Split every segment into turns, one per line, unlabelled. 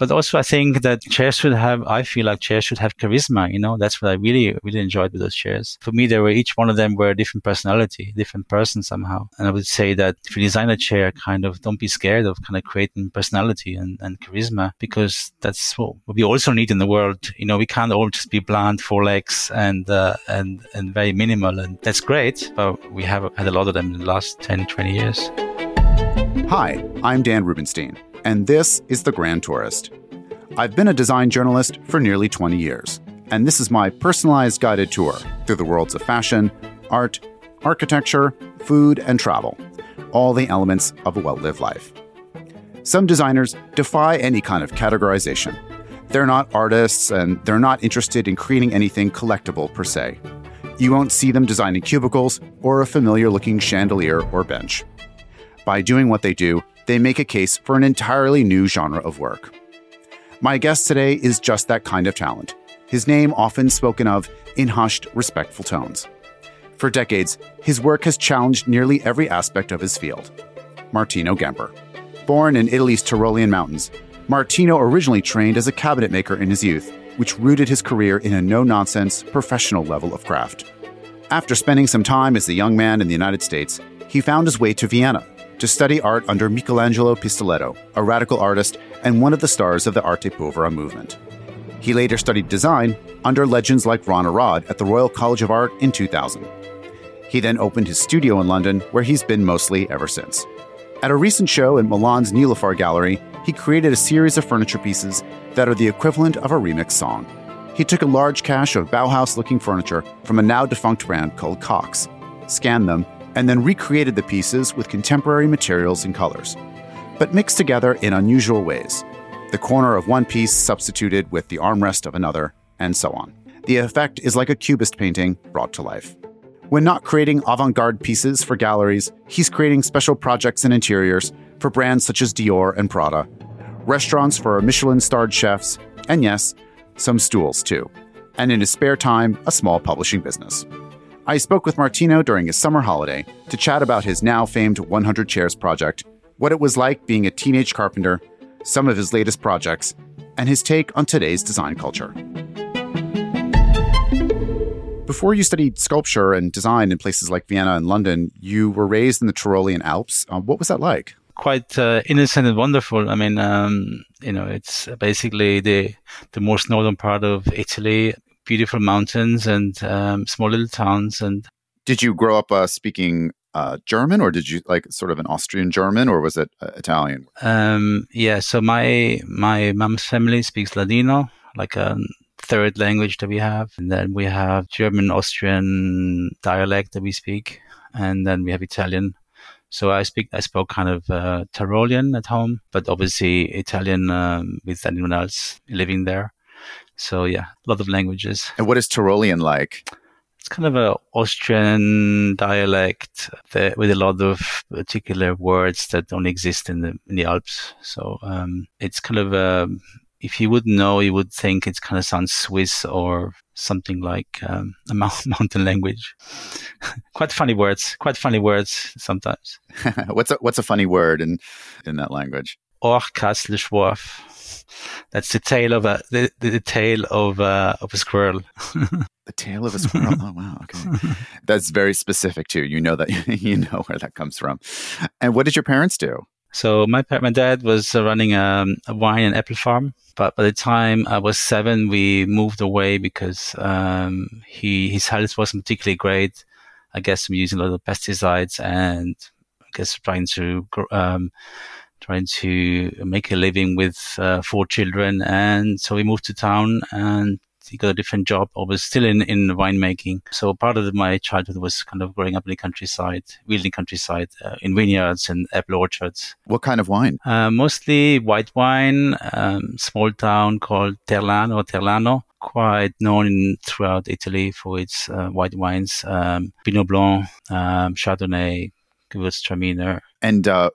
But also, I think that chairs should have, I feel like chairs should have charisma. You know, that's what I really, really enjoyed with those chairs. For me, they were each one of them were a different personality, different person somehow. And I would say that if you design a chair, kind of don't be scared of kind of creating personality and, and charisma because that's what we also need in the world. You know, we can't all just be bland, four legs and, uh, and, and very minimal. And that's great. But we have had a lot of them in the last 10, 20 years.
Hi, I'm Dan Rubenstein, and this is The Grand Tourist. I've been a design journalist for nearly 20 years, and this is my personalized guided tour through the worlds of fashion, art, architecture, food, and travel, all the elements of a well lived life. Some designers defy any kind of categorization. They're not artists and they're not interested in creating anything collectible per se. You won't see them designing cubicles or a familiar looking chandelier or bench. By doing what they do, they make a case for an entirely new genre of work. My guest today is just that kind of talent, his name often spoken of in hushed, respectful tones. For decades, his work has challenged nearly every aspect of his field. Martino Gamper. Born in Italy's Tyrolean mountains, Martino originally trained as a cabinet maker in his youth, which rooted his career in a no nonsense, professional level of craft. After spending some time as a young man in the United States, he found his way to Vienna to study art under Michelangelo Pistoletto, a radical artist and one of the stars of the Arte Povera movement. He later studied design under legends like Ron Arad at the Royal College of Art in 2000. He then opened his studio in London, where he's been mostly ever since. At a recent show in Milan's Nilufar Gallery, he created a series of furniture pieces that are the equivalent of a remix song. He took a large cache of Bauhaus looking furniture from a now defunct brand called Cox, scanned them, and then recreated the pieces with contemporary materials and colors, but mixed together in unusual ways. The corner of one piece substituted with the armrest of another, and so on. The effect is like a cubist painting brought to life. When not creating avant garde pieces for galleries, he's creating special projects and interiors for brands such as Dior and Prada, restaurants for Michelin starred chefs, and yes, some stools too. And in his spare time, a small publishing business. I spoke with Martino during his summer holiday to chat about his now famed 100 Chairs project, what it was like being a teenage carpenter, some of his latest projects, and his take on today's design culture. Before you studied sculpture and design in places like Vienna and London, you were raised in the Tyrolean Alps. Uh, what was that like?
Quite uh, innocent and wonderful. I mean, um, you know, it's basically the the most northern part of Italy beautiful mountains and um, small little towns. And
did you grow up uh, speaking uh, German, or did you like sort of an Austrian German, or was it uh, Italian?
Um, yeah, so my my mom's family speaks Ladino, like a third language that we have, and then we have German Austrian dialect that we speak, and then we have Italian. So I speak, I spoke kind of uh, Tyrolean at home, but obviously Italian um, with anyone else living there. So yeah, a lot of languages.
And what is Tyrolean like?
It's kind of an Austrian dialect that, with a lot of particular words that don't exist in the in the Alps. So um, it's kind of a um, if you wouldn't know, you would think it kind of sounds Swiss or something like um, a mountain language. quite funny words. Quite funny words sometimes.
what's a what's a funny word in in that language?
Oachkatzlschwoaf. That's the tail of a the, the tail of a, of a squirrel.
the tail of a squirrel. Oh wow, okay. That's very specific too. You know that you know where that comes from. And what did your parents do?
So my my dad was running a, a, wine and apple farm, but by the time I was seven, we moved away because um, he his health wasn't particularly great. I guess from using a lot of pesticides and I guess trying to um, trying to make a living with uh, four children. And so we moved to town and he got a different job. I was still in, in winemaking. So part of my childhood was kind of growing up in the countryside, wielding countryside, uh, in vineyards and apple orchards.
What kind of wine?
Uh, mostly white wine, um, small town called Terlano, Terlano quite known in, throughout Italy for its uh, white wines, um, Pinot Blanc, um, Chardonnay, Gewürztraminer.
And uh,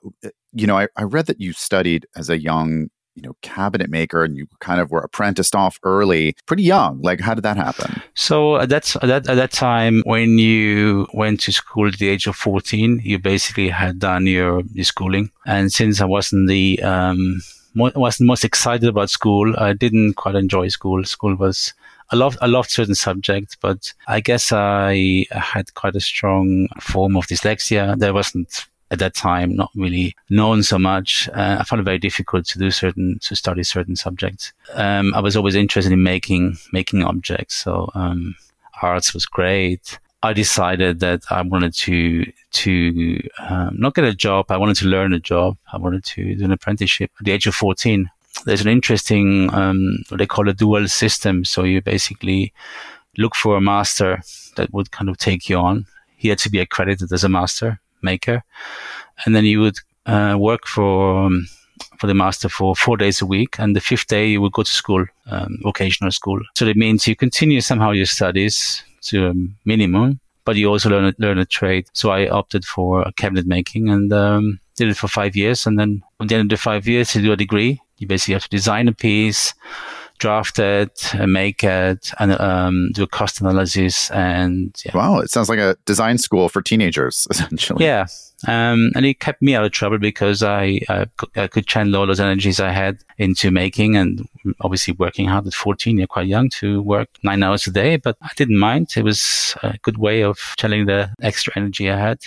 you know, I, I read that you studied as a young you know cabinet maker and you kind of were apprenticed off early pretty young like how did that happen
so that's that, at that, at that time when you went to school at the age of 14 you basically had done your, your schooling and since i wasn't the um, wasn't most excited about school. I didn't quite enjoy school. School was I loved I loved certain subjects, but I guess I had quite a strong form of dyslexia. There wasn't at that time not really known so much. Uh, I found it very difficult to do certain to study certain subjects. Um, I was always interested in making making objects, so um, arts was great. I decided that I wanted to to um, not get a job. I wanted to learn a job. I wanted to do an apprenticeship at the age of fourteen. There's an interesting um, what they call a dual system. So you basically look for a master that would kind of take you on. He had to be accredited as a master maker, and then you would uh, work for um, for the master for four days a week, and the fifth day you would go to school, um, vocational school. So that means you continue somehow your studies to a minimum, but you also learn a, learn a trade. So I opted for cabinet making and um, did it for five years, and then at the end of the five years, to do a degree, you basically have to design a piece draft it, make it, and um, do a cost analysis. And
yeah. wow, it sounds like a design school for teenagers, essentially.
Yeah, um, and it kept me out of trouble because I, I, I, could channel all those energies I had into making and obviously working hard at 14. You're quite young to work nine hours a day, but I didn't mind. It was a good way of channeling the extra energy I had.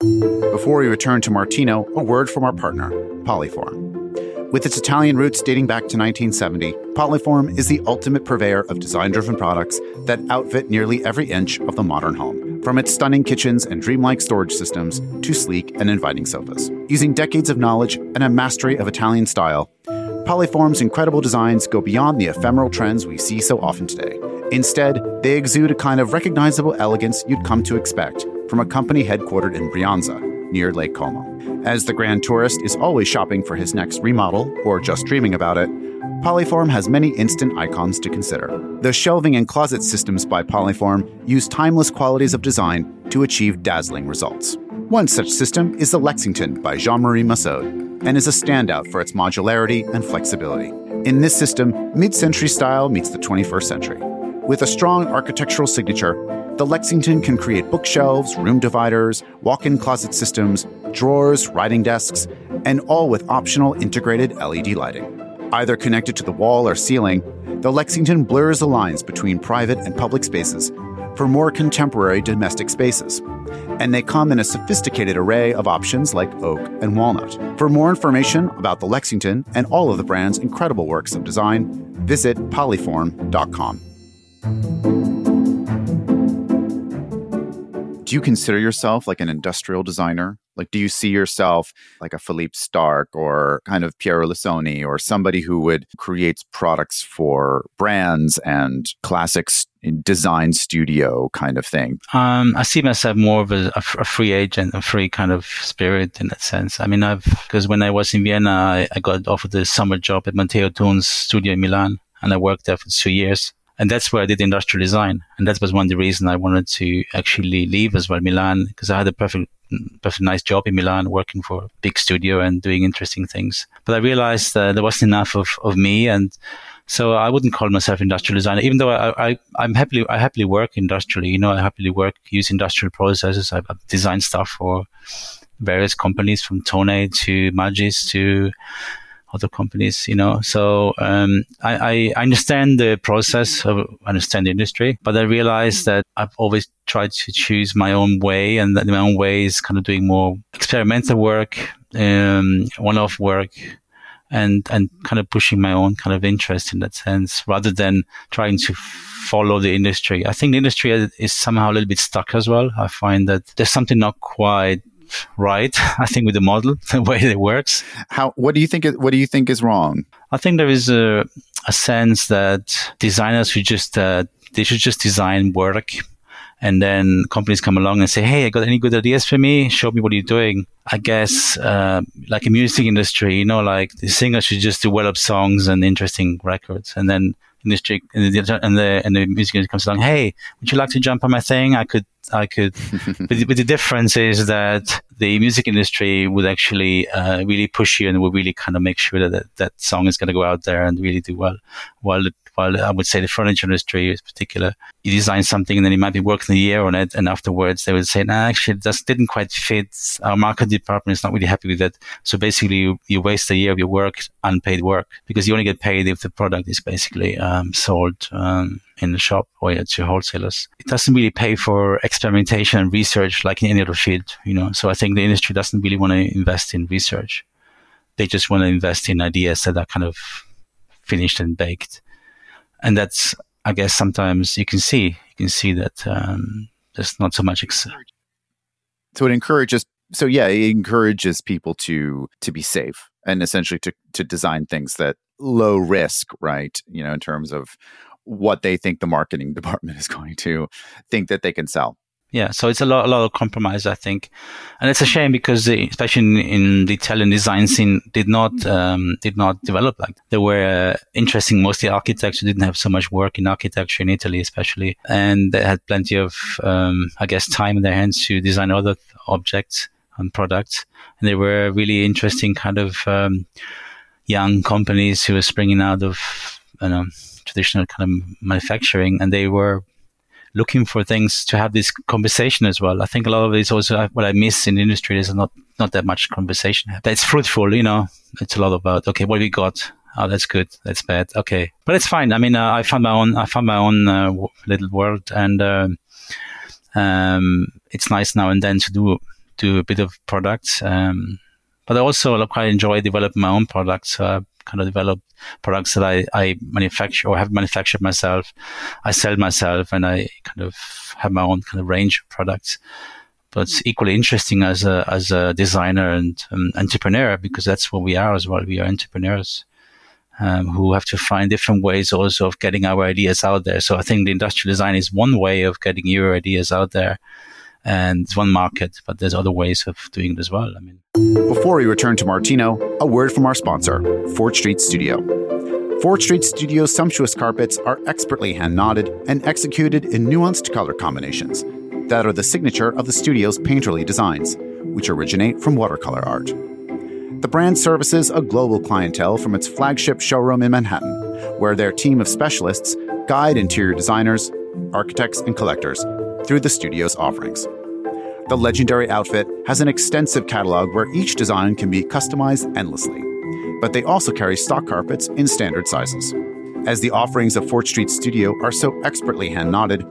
Before we return to Martino, a word from our partner, Poliform. With its Italian roots dating back to 1970, Poliform is the ultimate purveyor of design driven products that outfit nearly every inch of the modern home. From its stunning kitchens and dreamlike storage systems to sleek and inviting sofas. Using decades of knowledge and a mastery of Italian style, Poliform's incredible designs go beyond the ephemeral trends we see so often today. Instead, they exude a kind of recognizable elegance you'd come to expect from a company headquartered in Brianza, near Lake Como. As the grand tourist is always shopping for his next remodel or just dreaming about it, Poliform has many instant icons to consider. The shelving and closet systems by Poliform use timeless qualities of design to achieve dazzling results. One such system is the Lexington by Jean Marie Massaud and is a standout for its modularity and flexibility. In this system, mid century style meets the 21st century. With a strong architectural signature, the Lexington can create bookshelves, room dividers, walk in closet systems, drawers, writing desks, and all with optional integrated LED lighting. Either connected to the wall or ceiling, the Lexington blurs the lines between private and public spaces for more contemporary domestic spaces. And they come in a sophisticated array of options like oak and walnut. For more information about the Lexington and all of the brand's incredible works of design, visit poliform.com. Do you consider yourself like an industrial designer? Like, do you see yourself like a Philippe Starck or kind of Piero Lissoni or somebody who would create products for brands and classics design studio kind of thing?
Um, I see myself more of a, a, free agent, a free kind of spirit in that sense. I mean, I've, because when I was in Vienna, I, I got offered a summer job at Matteo Thun's studio in Milan and I worked there for two years and that's where I did industrial design. And that was one of the reasons I wanted to actually leave as well, Milan, because I had a perfect, perfect nice job in Milan, working for a big studio and doing interesting things. But I realized uh, there wasn't enough of, of me, and so I wouldn't call myself industrial designer, even though I, I I'm happily I happily work industrially. You know, I happily work use industrial processes. I've, I've designed stuff for various companies from Tone to Magis to other companies, you know. So um, I, I, understand the process, I understand the industry, but I realize that I've always tried to choose my own way, and that my own way is kind of doing more experimental work, um, one-off work, and and kind of pushing my own kind of interest in that sense, rather than trying to follow the industry. I think the industry is somehow a little bit stuck as well. I find that there's something not quite right. I think with the model, the way it works.
How? What do you think? What do you think is wrong?
I think there is a, a sense that designers should just uh, they should just design work, and then companies come along and say, "Hey, I got any good ideas for me? Show me what you're doing." I guess uh, like a music industry, you know, like the singer should just develop songs and interesting records, and then industry and the, and the and the music industry comes along. Hey, would you like to jump on my thing? I could I could. but, but, the difference is that the music industry would actually uh, really push you and would really kind of make sure that that, that song is going to go out there and really do well. While the While I would say the furniture industry in particular, you design something and then you might be working a year on it, and afterwards they would say, "Nah, actually, this didn't quite fit. Our market department is not really happy with it." So basically, you, you waste a year of your work, unpaid work, because you only get paid if the product is basically um, sold. Um, in the shop or to wholesalers. It doesn't really pay for experimentation and research like in any other field, you know. So I think the industry doesn't really want to invest in research. They just want to invest in ideas that are kind of finished and baked. And that's, I guess, sometimes you can see, you can see that um, there's not so much. Ex-
so it encourages, so yeah, it encourages people to to be safe and essentially to to design things that low risk, right? You know, in terms of what they think the marketing department is going to think that they can sell
yeah so it's a lot, a lot of compromise i think. And it's a shame because the, especially in, in, the italian design scene did not um, did not develop like they were uh, interesting mostly architecture didn't have so much work in architecture in italy especially and they had plenty of um, i guess time in their hands to design other objects and products. And they were really interesting kind of um, young companies who were springing out of you know traditional kind of manufacturing and they were looking for things to have this conversation as well. I think a lot of it is also what I miss in the industry is not not that much conversation. That's fruitful, you know. It's a lot about okay, what we got. Oh, that's good. That's bad. Okay, but it's fine. I mean, uh, I found my own. I found my own uh, little world, and uh, um, it's nice now and then to do do a bit of products. Um, but I also quite enjoy developing my own products. So I kind of develop products that I, I manufacture or have manufactured myself. I sell myself and I kind of have my own kind of range of products. But it's equally interesting as a, as a designer and um, entrepreneur because that's what we are as well. We are entrepreneurs. Um, who have to find different ways also of getting our ideas out there. So I think the industrial design is one way of getting your ideas out there and it's one market, but there's other ways of doing it as well. I mean,
before we return to Martino, a word from our sponsor, Fort Street Studio. Fort Street Studio's sumptuous carpets are expertly hand knotted and executed in nuanced color combinations that are the signature of the studio's painterly designs, which originate from watercolor art. The brand services a global clientele from its flagship showroom in Manhattan, where their team of specialists guide interior designers, architects, and collectors through the studio's offerings. The legendary outfit has an extensive catalog where each design can be customized endlessly, but they also carry stock carpets in standard sizes. As the offerings of Fort Street Studio are so expertly hand knotted,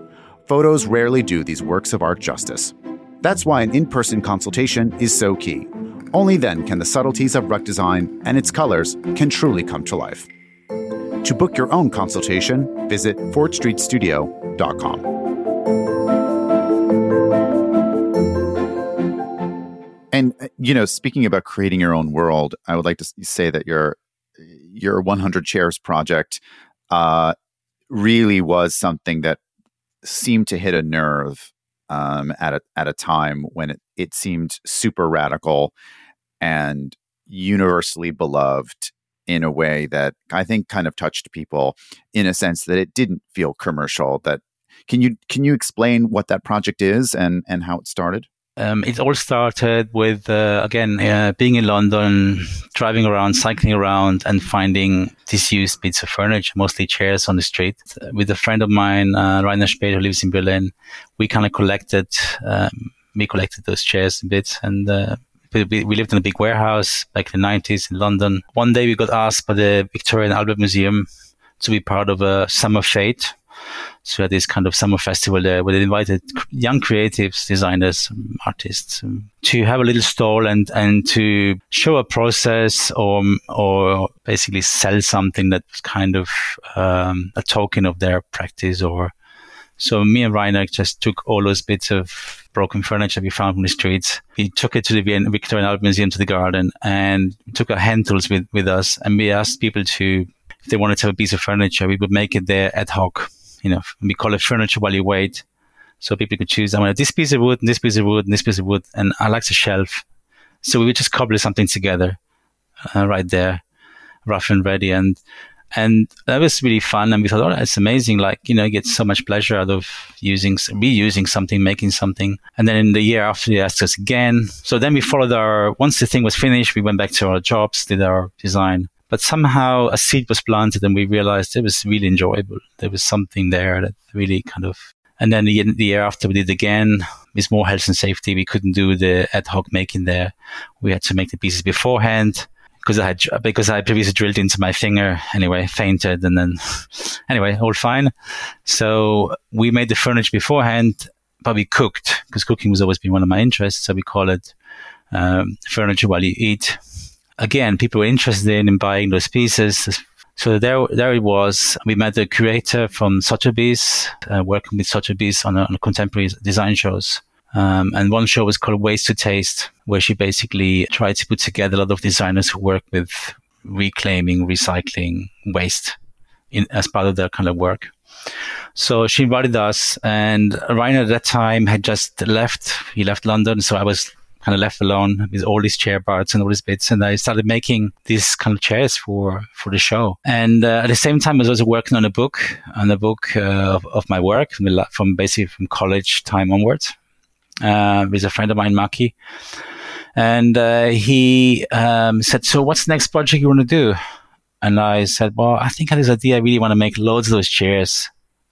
photos rarely do these works of art justice. That's why an in person consultation is so key. Only then can the subtleties of rug design and its colors can truly come to life. To book your own consultation, visit fortstreetstudio.com. And uh, you know, speaking about creating your own world, I would like to say that your your 100 chairs project uh, really was something that seemed to hit a nerve um, at a at a time when it, it seemed super radical and universally beloved in a way that I think kind of touched people in a sense that it didn't feel commercial. That can you can you explain what that project is and and how it started?
Um, it all started with, uh, again, uh, being in London, driving around, cycling around, and finding disused bits of furniture, mostly chairs on the street. With a friend of mine, uh, Rainer Spehl, who lives in Berlin, we kind of collected, um, we collected those chairs a bit, and uh, we, we, lived in a big warehouse back in the 90s in London. One day we got asked by the Victoria and Albert Museum to be part of a summer fete so had this kind of summer festival there where they invited young creatives, designers, artists um, to have a little stall and, and to show a process or, or basically sell something that was kind of um, a token of their practice or so me and Rainer just took all those bits of broken furniture we found from the streets. We took it to the Vienna Victorian Art Museum to the garden and took our hand tools with, with us and we asked people to, if they wanted to have a piece of furniture, we would make it there ad hoc you know, we call it furniture while you wait. So people could choose, I want this piece of wood, and this piece of wood, and this piece of wood, and I like the shelf. So we would just cobble something together uh, right there, rough and ready. And, and that was really fun. And we thought, oh, it's amazing. Like, you know, you get so much pleasure out of using, reusing something, making something. And then in the year after, they asked us again. So then we followed our, once the thing was finished, we went back to our jobs, did our design But somehow a seed was planted and we realized it was really enjoyable. There was something there that really kind of, and then the, the year after we did again with more health and safety. We couldn't do the ad hoc making there. We had to make the pieces beforehand because I had because I previously drilled into my finger anyway, fainted, and then anyway, all fine. So we made the furniture beforehand, but we cooked because cooking was always been one of my interests. So we call it um, furniture while you eat. Again, people were interested in in buying those pieces. So there, there it was. We met the curator from Sotheby's, uh, working with Sotheby's on, a, on a contemporary design shows. Um, and one show was called Waste to Taste, where she basically tried to put together a lot of designers who work with reclaiming, recycling waste in, as part of their kind of work. So she invited us, and Rainer at that time had just left. He left London, so I was kind of left alone with all these chair parts and all these bits. And I started making these kind of chairs for, for the show. And uh, at the same time, I was also working on a book, on a book uh, of, of, my work from, from basically from college time onwards uh, with a friend of mine, Maki. And uh, he um, said, So, what's the next project you want to do? And I said, Well, I think I have this idea. I really want to make loads of those chairs.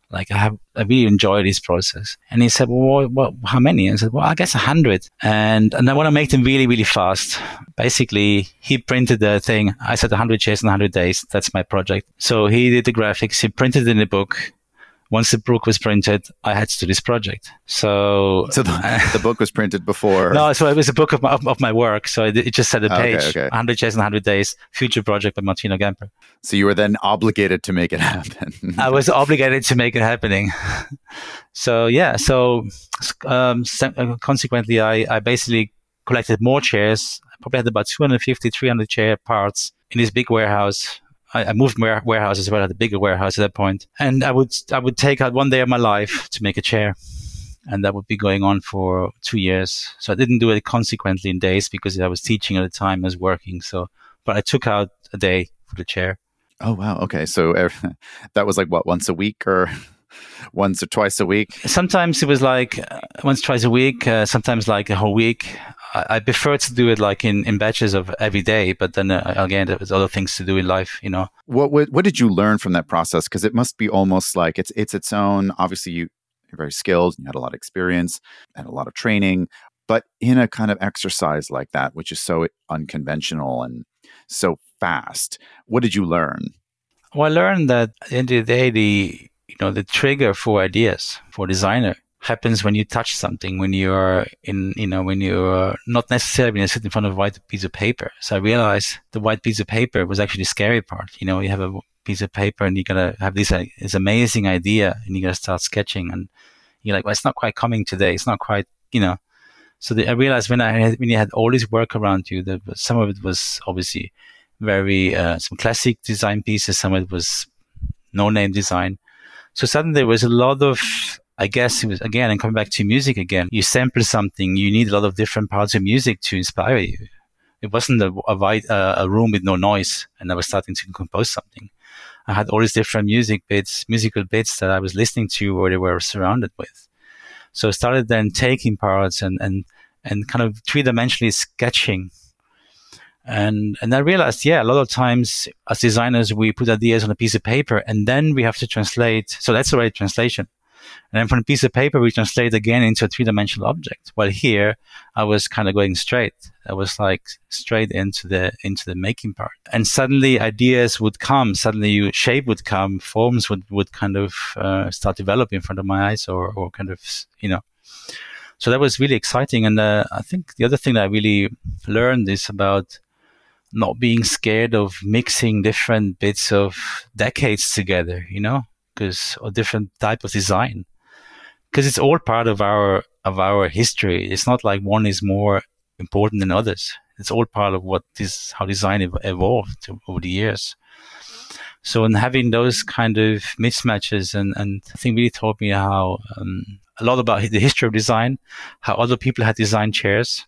Like I have, I really enjoy this process. And he said, well, what, how many? I said, well, I guess a hundred. And, and I want to make them really, really fast. Basically, he printed the thing. I said 100 chairs in 100 days. That's my project. So he did the graphics. He printed in the book once the book was printed, I had to do this project. So,
so the, uh, the book was printed before.
No, so it was a book of my, of, of my work. So it, it, just said a page, okay, okay. 100 days and 100 days, future project by Martino Gamper.
So you were then obligated to make it happen.
I was obligated to make it happening. so yeah, so um, uh, consequently, I, I basically collected more chairs. I probably had about 250, 300 chair parts in this big warehouse I, I moved warehouses as well, had a bigger warehouse at that point, and I would I would take out one day of my life to make a chair, and that would be going on for two years. So I didn't do it consequently in days because I was teaching at the time, I was working. So, but I took out a day for the chair.
Oh wow! Okay, so uh, that was like what once a week or once or twice a week.
Sometimes it was like uh, once, twice a week. Uh, sometimes like a whole week. I, prefer to do it like in, in batches of every day, but then uh, again, there's other things to do in life, you know.
What what, what did you learn from that process? Because it must be almost like it's it's its own. Obviously, you you're very skilled. You had a lot of experience and a lot of training, but in a kind of exercise like that, which is so unconventional and so fast, what did you learn?
Well, I learned that at the end of the day, the you know the trigger for ideas for designer happens when you touch something, when you're in, you know, when you're not necessarily when you sit in front of a white piece of paper. So I realized the white piece of paper was actually the scary part. You know, you have a piece of paper and you gotta have this, uh, this amazing idea and you gotta start sketching and you're like, well, it's not quite coming today. It's not quite, you know. So the, I realized when I had, when you had all this work around you, that some of it was obviously very, uh, some classic design pieces. Some of it was no name design. So suddenly there was a lot of I guess it was again, and coming back to music again, you sample something, you need a lot of different parts of music to inspire you. It wasn't a, a, uh, a room with no noise, and I was starting to compose something. I had all these different music bits, musical bits that I was listening to or they were surrounded with. So I started then taking parts and, and, and kind of three dimensionally sketching. And, and I realized, yeah, a lot of times as designers, we put ideas on a piece of paper and then we have to translate. So that's already translation. And then from a piece of paper, we translate again into a three dimensional object. While here, I was kind of going straight. I was like straight into the, into the making part. And suddenly ideas would come. Suddenly shape would come. Forms would, would kind of, uh, start developing in front of my eyes or, or kind of, you know, so that was really exciting. And uh, I think the other thing that I really learned is about not being scared of mixing different bits of decades together, you know, a different type of design. Because it's all part of our of our history. It's not like one is more important than others. It's all part of what this how design evolved over the years. So in having those kind of mismatches and and i think really taught me how um, a lot about the history of design how other people had designed chairs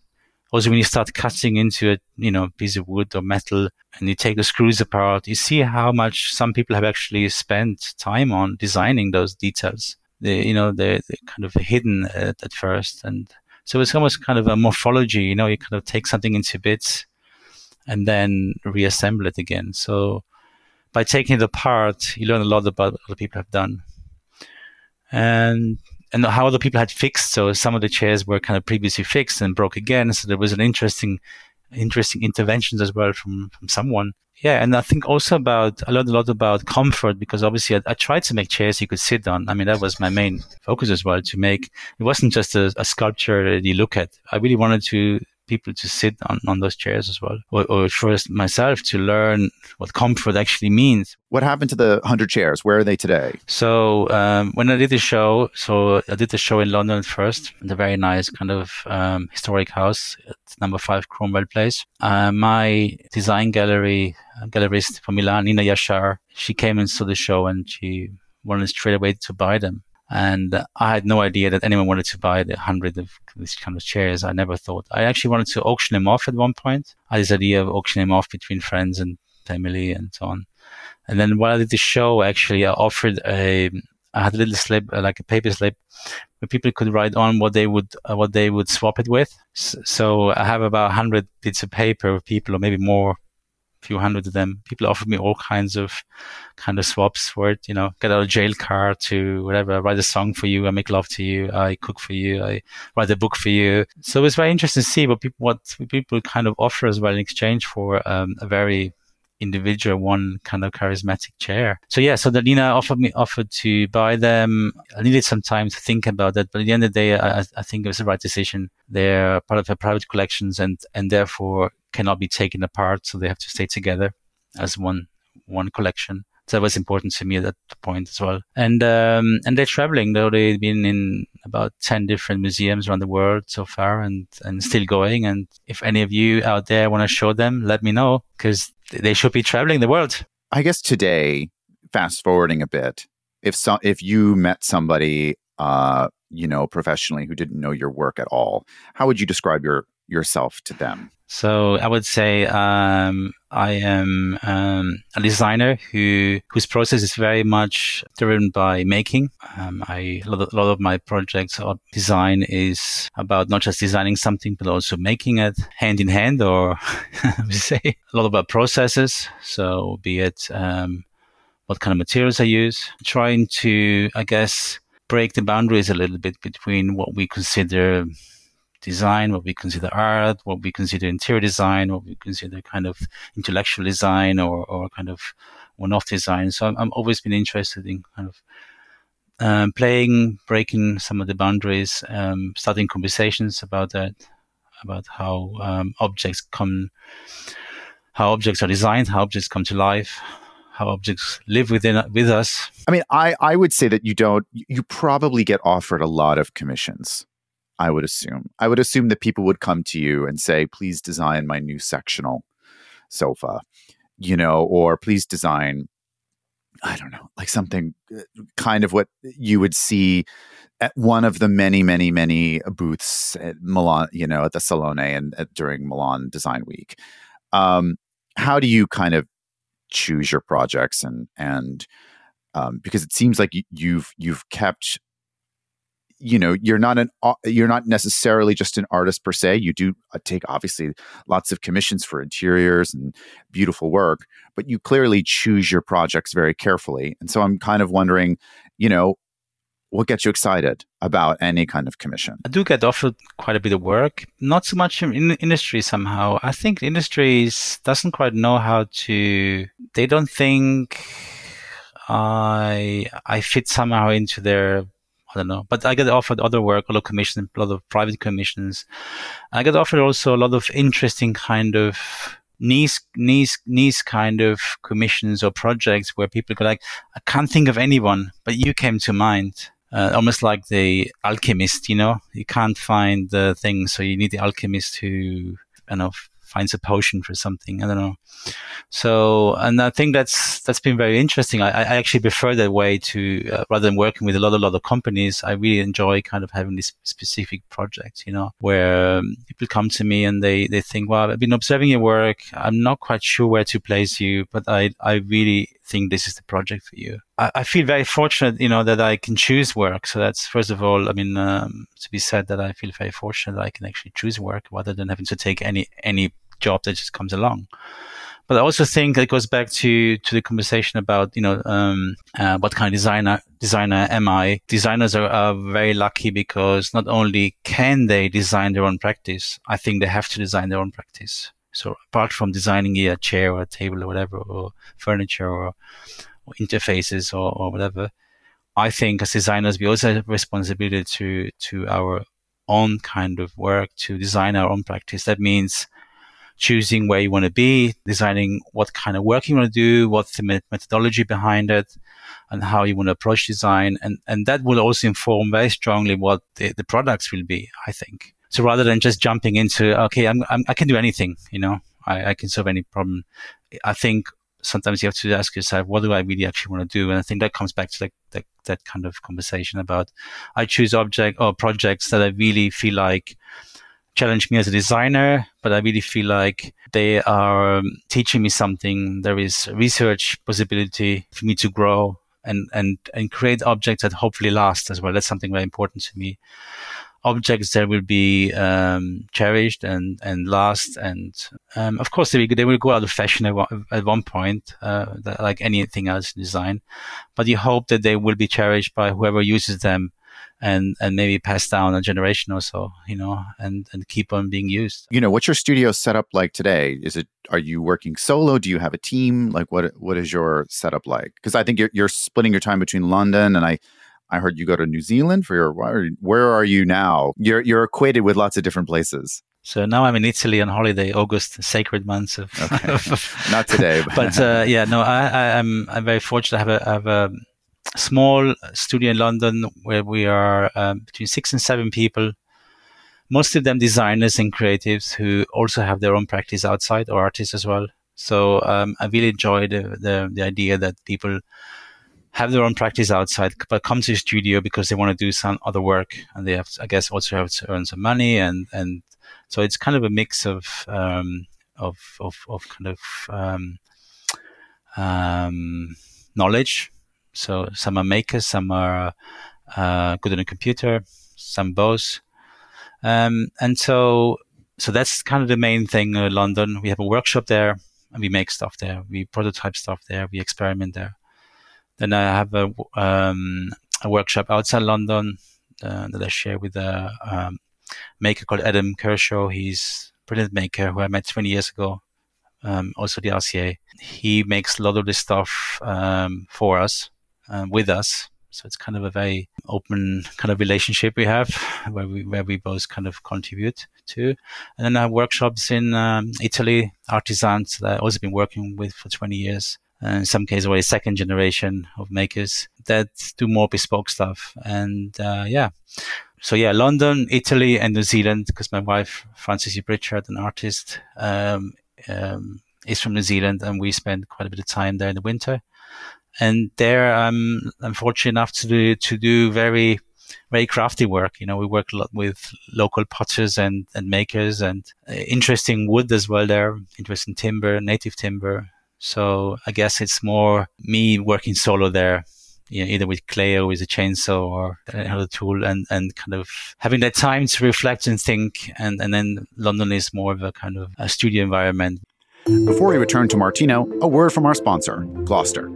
also when you start cutting into a you know piece of wood or metal and you take the screws apart you see how much some people have actually spent time on designing those details they you know they're, they're kind of hidden at, at, first and so it's almost kind of a morphology you know you kind of take something into bits and then reassemble it again. So by taking it apart, you learn a lot about what other people have done. And and how other people had fixed. So some of the chairs were kind of previously fixed and broke again. So there was an interesting interesting interventions as well from from someone. Yeah, and I think also about I learned a lot about comfort because obviously I, I, tried to make chairs you could sit on. I mean that was my main focus as well to make. It wasn't just a, a sculpture that you look at. I really wanted to people to sit on, on those chairs as well, or, or first myself to learn what comfort actually means.
What happened to the 100 chairs? Where are they today?
So um, when I did the show, so I did the show in London first, in a very nice kind of um, historic house at number five Cromwell Place. Uh, my design gallery, gallerist from Milan, Nina Yashar, she came and saw the show and she wanted straight away to buy them. And I had no idea that anyone wanted to buy the hundred of these kind of chairs. I never thought. I actually wanted to auction them off at one point. I had this idea of auctioning them off between friends and family and so on. And then while I did the show, actually, I offered a, I had a little slip, uh, like a paper slip, where people could write on what they would, uh, what they would swap it with. So I have about hundred bits of paper of people, or maybe more, few hundred of them. People offered me all kinds of kind of swaps for it. You know, get out of jail card to whatever. Write a song for you. I make love to you. I cook for you. I write a book for you. So it was very interesting to see what people what people kind of offer as well in exchange for um, a very individual one kind of charismatic chair. So yeah, so the Nina offered me offered to buy them. I needed some time to think about that, but at the end of the day, I, I think it was the right decision. They're part of her private collections and and therefore cannot be taken apart, so they have to stay together as one one collection. That was important to me at that point as well. And um, and they're traveling though they've been in about ten different museums around the world so far, and and still going. And if any of you out there want to show them, let me know because they should be traveling the world.
I guess today, fast forwarding a bit, if so, if you met somebody, uh, you know, professionally who didn't know your work at all, how would you describe your yourself to them?
So I would say um, I am um, a designer who whose process is very much driven by making. Um, I a lot, of, a lot, of, my projects or design is about not just designing something but also making it hand in hand, or say a lot about processes. So be it um, what kind of materials I use, trying to I guess break the boundaries a little bit between what we consider design, what we consider art, what we consider interior design, what we consider kind of intellectual design or, or kind of one-off design. So I'm, I'm always been interested in kind of um, playing, breaking some of the boundaries, um, starting conversations about that, about how um, objects come, how objects are designed, how objects come to life, how objects live within with us.
I mean, I I would say that you don't. You probably get offered a lot of commissions. I would assume. I would assume that people would come to you and say, please design my new sectional sofa, you know, or please design, I don't know, like something uh, kind of what you would see at one of the many, many, many booths at Milan, you know, at the Salone and at, during Milan Design Week. Um, how do you kind of choose your projects and, and, um, because it seems like you've you've kept you know you're not an you're not necessarily just an artist per se. You do uh, take obviously lots of commissions for interiors and beautiful work but you clearly choose your projects very carefully. And so i'm kind of wondering you know what gets you excited about any kind of commission?
I do get offered quite a bit of work not so much in industry somehow. I think industries doesn't quite know how to they don't think i i fit somehow into their I don't know. But I get offered other work, a lot of commissions, a lot of private commissions. I get offered also a lot of interesting kind of niche, niche, niche kind of commissions or projects where people go like, I can't think of anyone, but you came to mind. Uh, almost like the alchemist, you know, you can't find the thing, so you need the alchemist who, you know, finds a potion for something. I don't know. So, and I think that's that's been very interesting. I, I actually prefer that way to uh, rather than working with a lot, a lot of companies. I really enjoy kind of having these specific projects, you know, where um, people come to me and they they think, "Well, I've been observing your work. I'm not quite sure where to place you, but I I really think this is the project for you." I, I feel very fortunate, you know, that I can choose work. So that's first of all, I mean, um, to be said that I feel very fortunate that I can actually choose work rather than having to take any any job that just comes along. But I also think it goes back to to the conversation about you know um, uh, what kind of designer designer am I? Designers are, are very lucky because not only can they design their own practice, I think they have to design their own practice. So apart from designing a chair or a table or whatever, or furniture or, or interfaces or, or whatever, I think as designers we also have responsibility to to our own kind of work to design our own practice. That means choosing where you want to be, designing what kind of work you want to do, what's the methodology behind it, and how you want to approach design. And, and that will also inform very strongly what the, the products will be, I think. So rather than just jumping into, okay, I'm, I'm i can do anything, you know, I, I can solve any problem. I think sometimes you have to ask yourself, what do I really actually want to do? And I think that comes back to like that, that kind of conversation about I choose object or projects that I really feel like challenge me as a designer, but I really feel like they are um, teaching me something. There is research possibility for me to grow and, and, and create objects that hopefully last as well. That's something very important to me. Objects that will be um, cherished and, and last. And um, of course, they will, they will go out of fashion at one, at one point, uh, like anything else in design. But you hope that they will be cherished by whoever uses them and and maybe pass down a generation or so, you know, and and keep on being used.
You know, what's your studio setup like today? Is it are you working solo? Do you have a team? Like what what is your setup like? Because I think you're you're splitting your time between London and I I heard you go to New Zealand for your where are you now? You're you're equated with lots of different places.
So now I'm in Italy on holiday, August, sacred months of.
Okay. Not today,
but, but uh, yeah, no, I, I, am I'm, I'm very fortunate. I have a, I have a small studio in London where we are um, between six and seven people, most of them designers and creatives who also have their own practice outside or artists as well. So um, I really enjoy the, the, the idea that people have their own practice outside, but come to the studio because they want to do some other work, and they have, I guess, also have to earn some money, and and so it's kind of a mix of um, of, of of kind of um, um, knowledge so some are makers, some are uh, good on a computer, some both. Um, and so, so that's kind of the main thing. London, we have a workshop there, and we make stuff there. We prototype stuff there. We experiment there. Then I have a, um, a workshop outside London uh, that I share with a um, maker called Adam Kershaw. He's a brilliant maker who I met 20 years ago. Um, also the RCA. He makes a lot of this stuff um, for us um, with us. So it's kind of a very open kind of relationship we have where we, where we both kind of contribute to. And then I have workshops in um, Italy, artisans that I've also been working with for 20 years. And in some cases, already second generation of makers that do more bespoke stuff. And uh, yeah, so yeah, London, Italy, and New Zealand, because my wife, Frances Upritchard, an artist, um, um, is from New Zealand, and we spend quite a bit of time there in the winter and there I'm, I'm fortunate enough to do to do very very crafty work. You know, we work a lot with local potters and, and makers and uh, interesting wood as well there, interesting timber, native timber. So I guess it's more me working solo there, you know, either with clay or with a chainsaw or another tool and, and kind of having that time to reflect and think. And, and then London is more of a kind of a studio environment.
Before we return to Martino, a word from our sponsor, Gloster.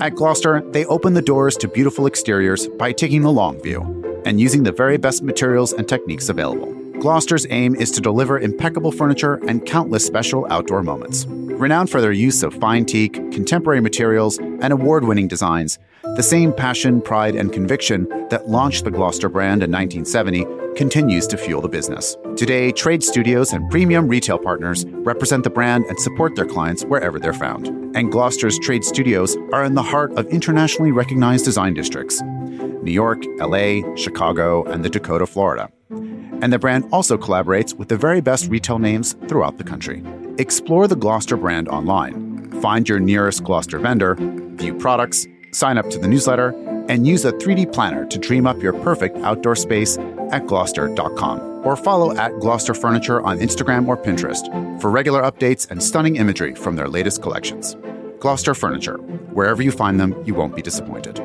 At Gloster, they open the doors to beautiful exteriors by taking the long view and using the very best materials and techniques available. Gloster's aim is to deliver impeccable furniture and countless special outdoor moments. Renowned for their use of fine teak, contemporary materials, and award winning designs, the same passion, pride, and conviction that launched the Gloster brand in 1970 continues to fuel the business. Today, trade studios and premium retail partners represent the brand and support their clients wherever they're found. And Gloster's trade studios are in the heart of internationally recognized design districts New York, LA, Chicago, and the Dakota, Florida. And the brand also collaborates with the very best retail names throughout the country. Explore the Gloster brand online. Find your nearest Gloster vendor, view products, sign up to the newsletter, and use a 3D planner to dream up your perfect outdoor space at gloster.com. Or follow at Gloster Furniture on Instagram or Pinterest for regular updates and stunning imagery from their latest collections. Gloster Furniture. Wherever you find them, you won't be disappointed.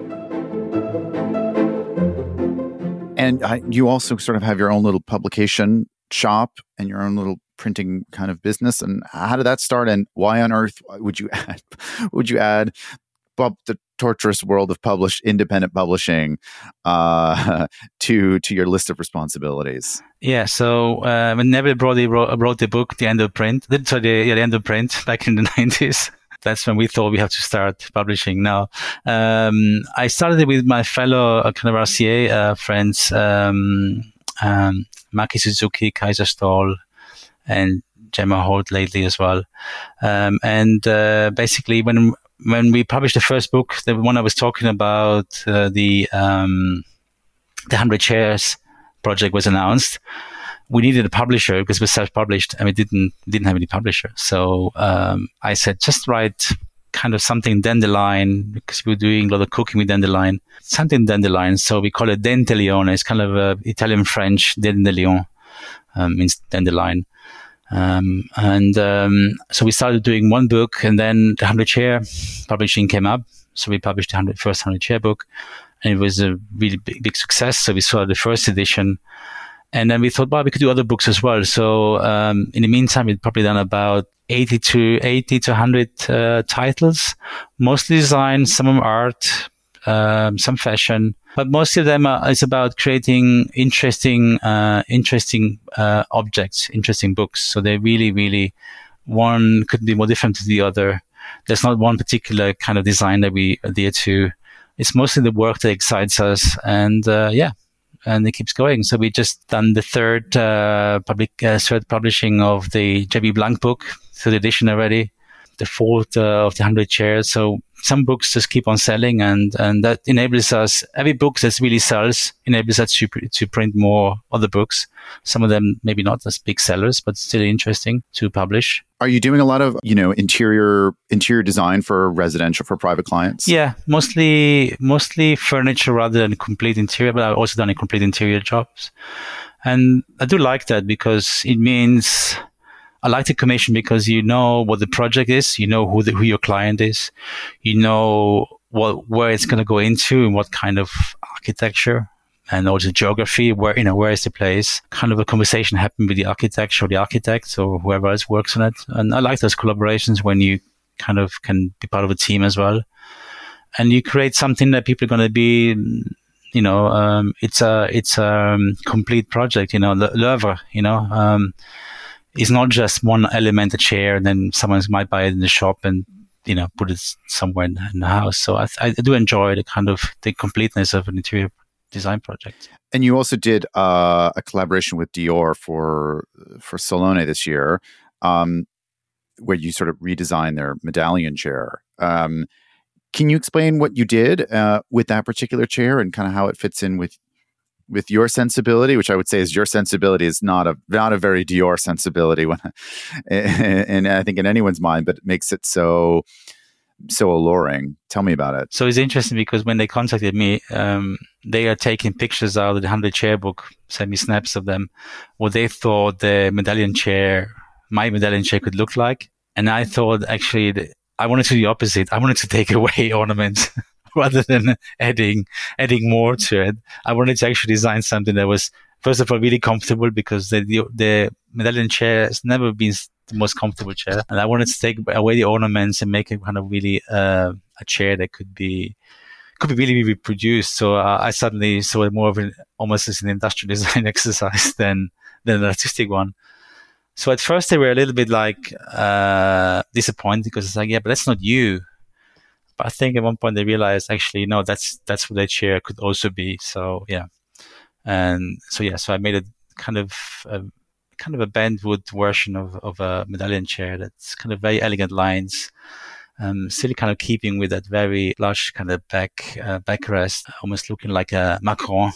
And you also sort of have your own little publication shop and your own little printing kind of business, and how did that start? And why on earth would you add would you add Bob the torturous world of publish independent publishing uh, to to your list of responsibilities?
Yeah, so uh, when Neville Brody wrote, wrote, the book, The End of Print, sorry, the, yeah, the End of Print, back in the nineties. That's when we thought we have to start publishing. Now, um, I started with my fellow uh, kind of RCA uh, friends, um, um, Maki Suzuki, Kajsa Ståhl, and Gemma Holt lately as well. Um, and uh, basically, when when we published the first book, the one I was talking about, uh, the um, the hundred chairs project was announced. We needed a publisher because we self-published and we didn't didn't have any publisher. So um, I said, just write kind of something dandelion because we were doing a lot of cooking with dandelion, something dandelion. So we call it Dent-De-Leone. It's kind of a Italian French dandelion, um, means dandelion. Um, and um, so we started doing one book, and then the hundred chair publishing came up. So we published the 100, first hundred chair book, and it was a really big, big success. So we saw the first edition, and then we thought, well, we could do other books as well. So um, in the meantime, we'd probably done about 80 to 80 to 100 uh, titles, mostly design, some of art, um, some fashion, but most of them are, is about creating interesting, uh, interesting uh, objects, interesting books. So they're really, really one couldn't be more different to the other. There's not one particular kind of design that we adhere to. It's mostly the work that excites us, and uh, yeah, and it keeps going. So we just done the third uh, public uh, third publishing of the JB Blunk book, third edition already the fourth uh, of the 100 chairs. So some books just keep on selling and, and that enables us, every book that really sells enables us to, to print more other books. Some of them maybe not as big sellers, but still interesting to publish.
Are you doing a lot of, you know, interior, interior design for residential, for private clients?
Yeah, mostly, mostly furniture rather than complete interior, but I've also done a complete interior jobs. And I do like that because it means I like the commission because you know what the project is, you know who the, who your client is, you know what where it's going to go into and what kind of architecture and also geography, where you know where is the place. Kind of a conversation happen with the architect or the architect or whoever else works on it. And I like those collaborations when you kind of can be part of a team as well, and you create something that people are going to be you know, um, it's a it's a um, complete project. You know, l'oeuvre. You know, um, it's not just one element, a chair, and then someone might buy it in the shop and you know put it somewhere in, the house. So I, I do enjoy the kind of the completeness of an interior design project.
And you also did uh, a collaboration with Dior for for Salone this year, um, where you sort of redesigned their medallion chair. Um, can you explain what you did uh, with that particular chair and kind of how it fits in with with your sensibility, which I would say is your sensibility is not a not a very Dior sensibility when, and I think in anyone's mind, but it makes it so so alluring. Tell me about it.
So it's interesting because when they contacted me, um, they are taking pictures out of the hundred chair book, send me snaps of them, what they thought the medallion chair, my medallion chair could look like, and I thought actually. I wanted to do the opposite. I wanted to take away ornaments rather than adding adding more to it. I wanted to actually design something that was first of all really comfortable because the the, the medallion chair has never been the most comfortable chair, and I wanted to take away the ornaments and make it kind of really uh, a chair that could be could be really reproduced. So uh, I suddenly saw it more of an almost as an industrial design exercise than than an artistic one. So at first they were a little bit like uh, disappointed because it's like, yeah, but that's not you. But I think at one point they realized actually, no, that's that's what that chair could also be. So yeah, and so yeah, so I made a kind of a, kind of a bentwood version of of a medallion chair that's kind of very elegant lines. Um, still kind of keeping with that very large kind of back uh, backrest, almost looking like a Macron.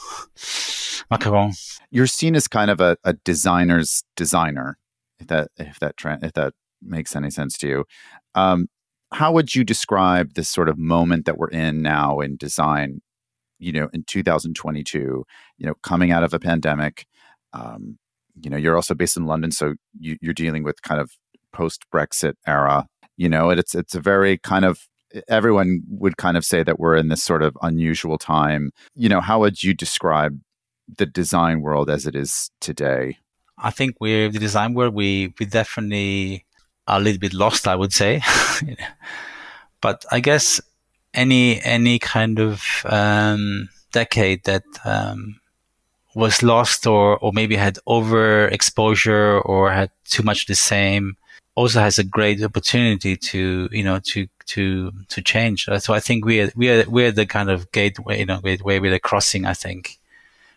Macron.
You're seen as kind of a, a designer's designer, if that if that tra- if that makes any sense to you. Um, how would you describe this sort of moment that we're in now in design you know in 2022 you know coming out of a pandemic um, you know you're also based in london so you, are dealing with kind of post brexit era you know it's it's a very kind of everyone would kind of say that we're in this sort of unusual time you know how would you describe the design world as it is today
I think we're the design world. We we definitely a little bit lost, I would say. but I guess any any kind of um, decade that um, was lost or or maybe had overexposure or had too much the same also has a great opportunity to you know to to to change. So I think we are we are we're the kind of gateway, you know, gateway with a crossing. I think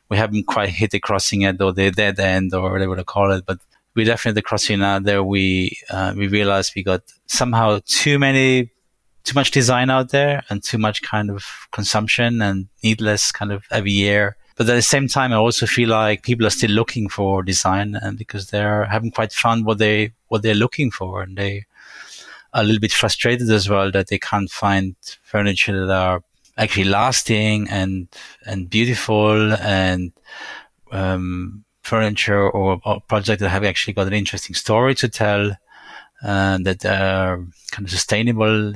we haven't quite hit the crossing yet, or the dead end, or whatever to call it, but we're definitely crossing now. There we uh, we realized we got somehow too many too much design out there and too much kind of consumption and needless kind of every year. But at the same time, I also feel like people are still looking for design and because they haven't quite found what they what they're looking for, and they are a little bit frustrated as well that they can't find furniture that are actually lasting and and beautiful and um, furniture or, or projects that have actually got an interesting story to tell and that are kind of sustainable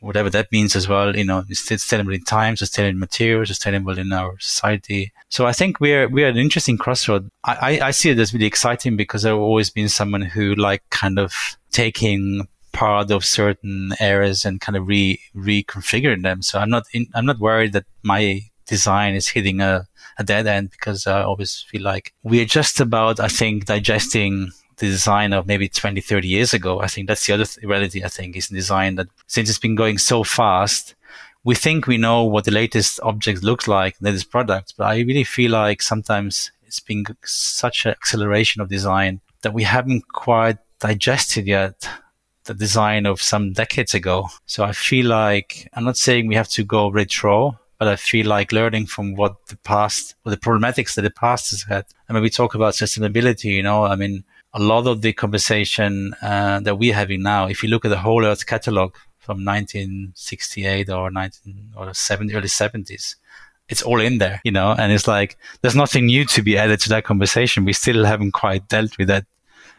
whatever that means as well. You know, sustainable in time, sustainable in materials, sustainable in our society. So I think we're we're at an interesting crossroad. I, I, I see it as really exciting because I've always been someone who like kind of taking part of certain areas and kind of re reconfiguring them. So I'm not in, I'm not worried that my design is hitting a, a dead end because I always feel like we're just about I think digesting the design of maybe 20, 30 years ago. I think that's the other th- reality, I think, is design that since it's been going so fast, we think we know what the latest object looks like, the latest products, but I really feel like sometimes it's been such an acceleration of design that we haven't quite digested yet the design of some decades ago. So I feel like I'm not saying we have to go retro, but I feel like learning from what the past, or the problematics that the past has had. I mean, we talk about sustainability, you know, I mean, a lot of the conversation uh, that we're having now, if you look at the whole Earth catalog from 1968 or 19 or 70, early 70s, it's all in there, you know, and it's like there's nothing new to be added to that conversation. We still haven't quite dealt with that.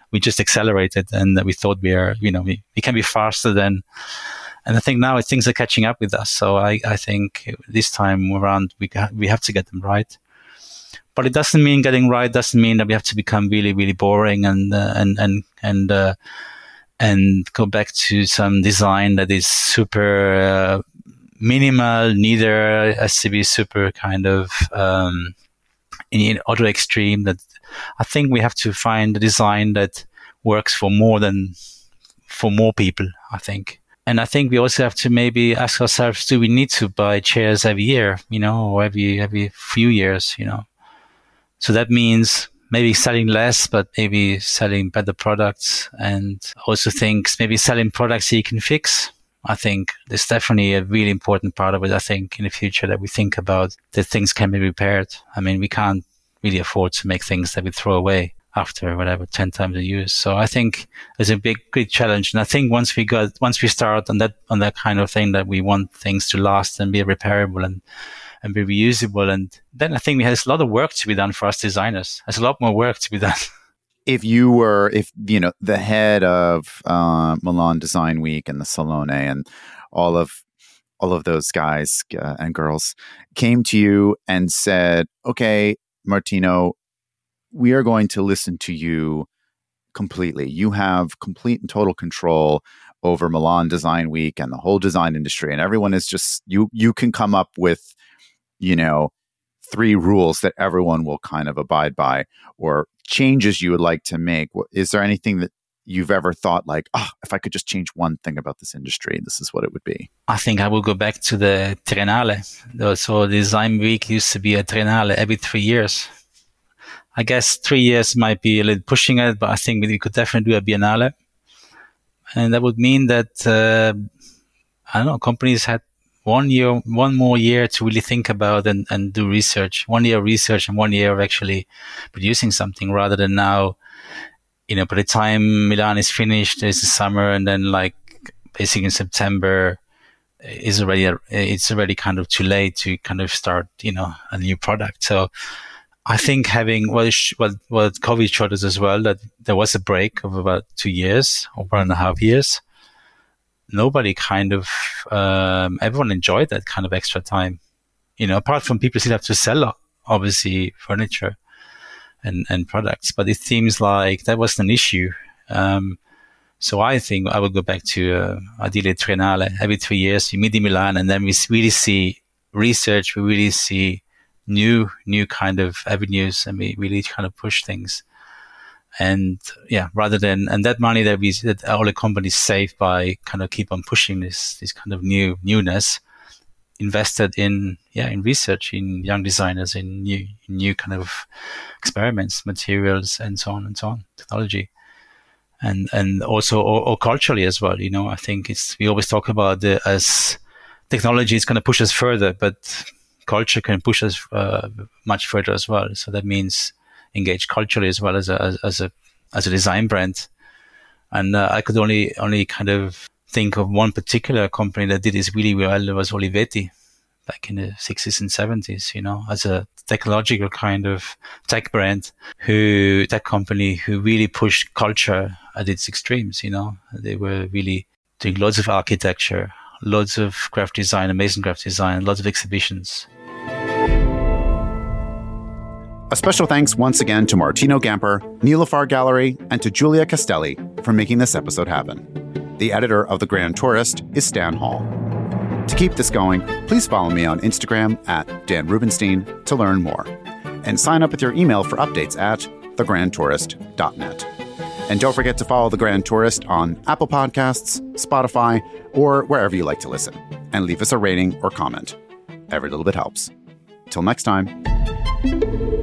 We just accelerated and we thought we are, you know, we, we can be faster than, and I think now things are catching up with us. So I, I think this time around we, we have to get them right but it doesn't mean getting right doesn't mean that we have to become really really boring and uh, and and and uh, and go back to some design that is super uh, minimal neither has to be super kind of um, in other extreme that i think we have to find a design that works for more than for more people i think and I think we also have to maybe ask ourselves: Do we need to buy chairs every year, you know, or every every few years, you know? So that means maybe selling less, but maybe selling better products and also things, maybe selling products that you can fix. I think there's definitely a really important part of it. I think in the future that we think about that things can be repaired. I mean, we can't really afford to make things that we throw away after whatever 10 times a use. So I think it's a big, big challenge. And I think once we got, once we start on that, on that kind of thing that we want things to last and be repairable and and be reusable. And then I think there's a lot of work to be done for us designers. There's a lot more work to be done.
If you were, if you know, the head of uh, Milan Design Week and the Salone and all of all of those guys uh, and girls came to you and said, "Okay, Martino, we are going to listen to you completely. You have complete and total control over Milan Design Week and the whole design industry, and everyone is just you. You can come up with you know, three rules that everyone will kind of abide by or changes you would like to make. Is there anything that you've ever thought like, oh, if I could just change one thing about this industry, this is what it would be?
I think I will go back to the Triennale. So Design Week used to be a Triennale every three years. I guess three years might be a little pushing it, but I think we could definitely do a Biennale. And that would mean that, uh, I don't know, companies had one year, one more year to really think about and, and do research. One year of research and one year of actually producing something rather than now, you know, by the time Milan is finished, there's the summer and then like basically in September is already, it's already kind of too late to kind of start, you know, a new product. So I think having what, what, what COVID showed us as well, that there was a break of about two years or one and a half years nobody kind of um, everyone enjoyed that kind of extra time. You know, apart from people still have to sell obviously furniture, and, and products. But it seems like that wasn't an issue. Um, so I think I would go back to uh, ideally Triennale every three years. We meet in Milan, and then we really see research. We really see new new kind of avenues, and we really kind of push things. And yeah, rather than and that money that we that all the companies save by kind of keep on pushing this this kind of new newness, invested in yeah in research in young designers in new new kind of experiments materials and so on and so on technology and and also or, or culturally as well you know i think it's we always talk about the as technology is going to push us further but culture can push us uh, much further as well so that means engage culturally as well as a as, a as a design brand and uh, i could only only kind of think of one particular company that did this really well. It was Olivetti back in the 60s and 70s, you know, as a technological kind of tech brand who, tech company who really pushed culture at its extremes, you know. They were really doing lots of architecture, loads of craft design, amazing craft design, lots of exhibitions.
A special thanks once again to Martino Gamper, Nilufar Gallery, and to Julia Castelli for making this episode happen. The editor of The Grand Tourist is Stan Hall. To keep this going, please follow me on Instagram at Dan Rubinstein to learn more. And sign up with your email for updates at thegrandtourist.net. And don't forget to follow The Grand Tourist on Apple Podcasts, Spotify, or wherever you like to listen. And leave us a rating or comment. Every little bit helps. Till next time.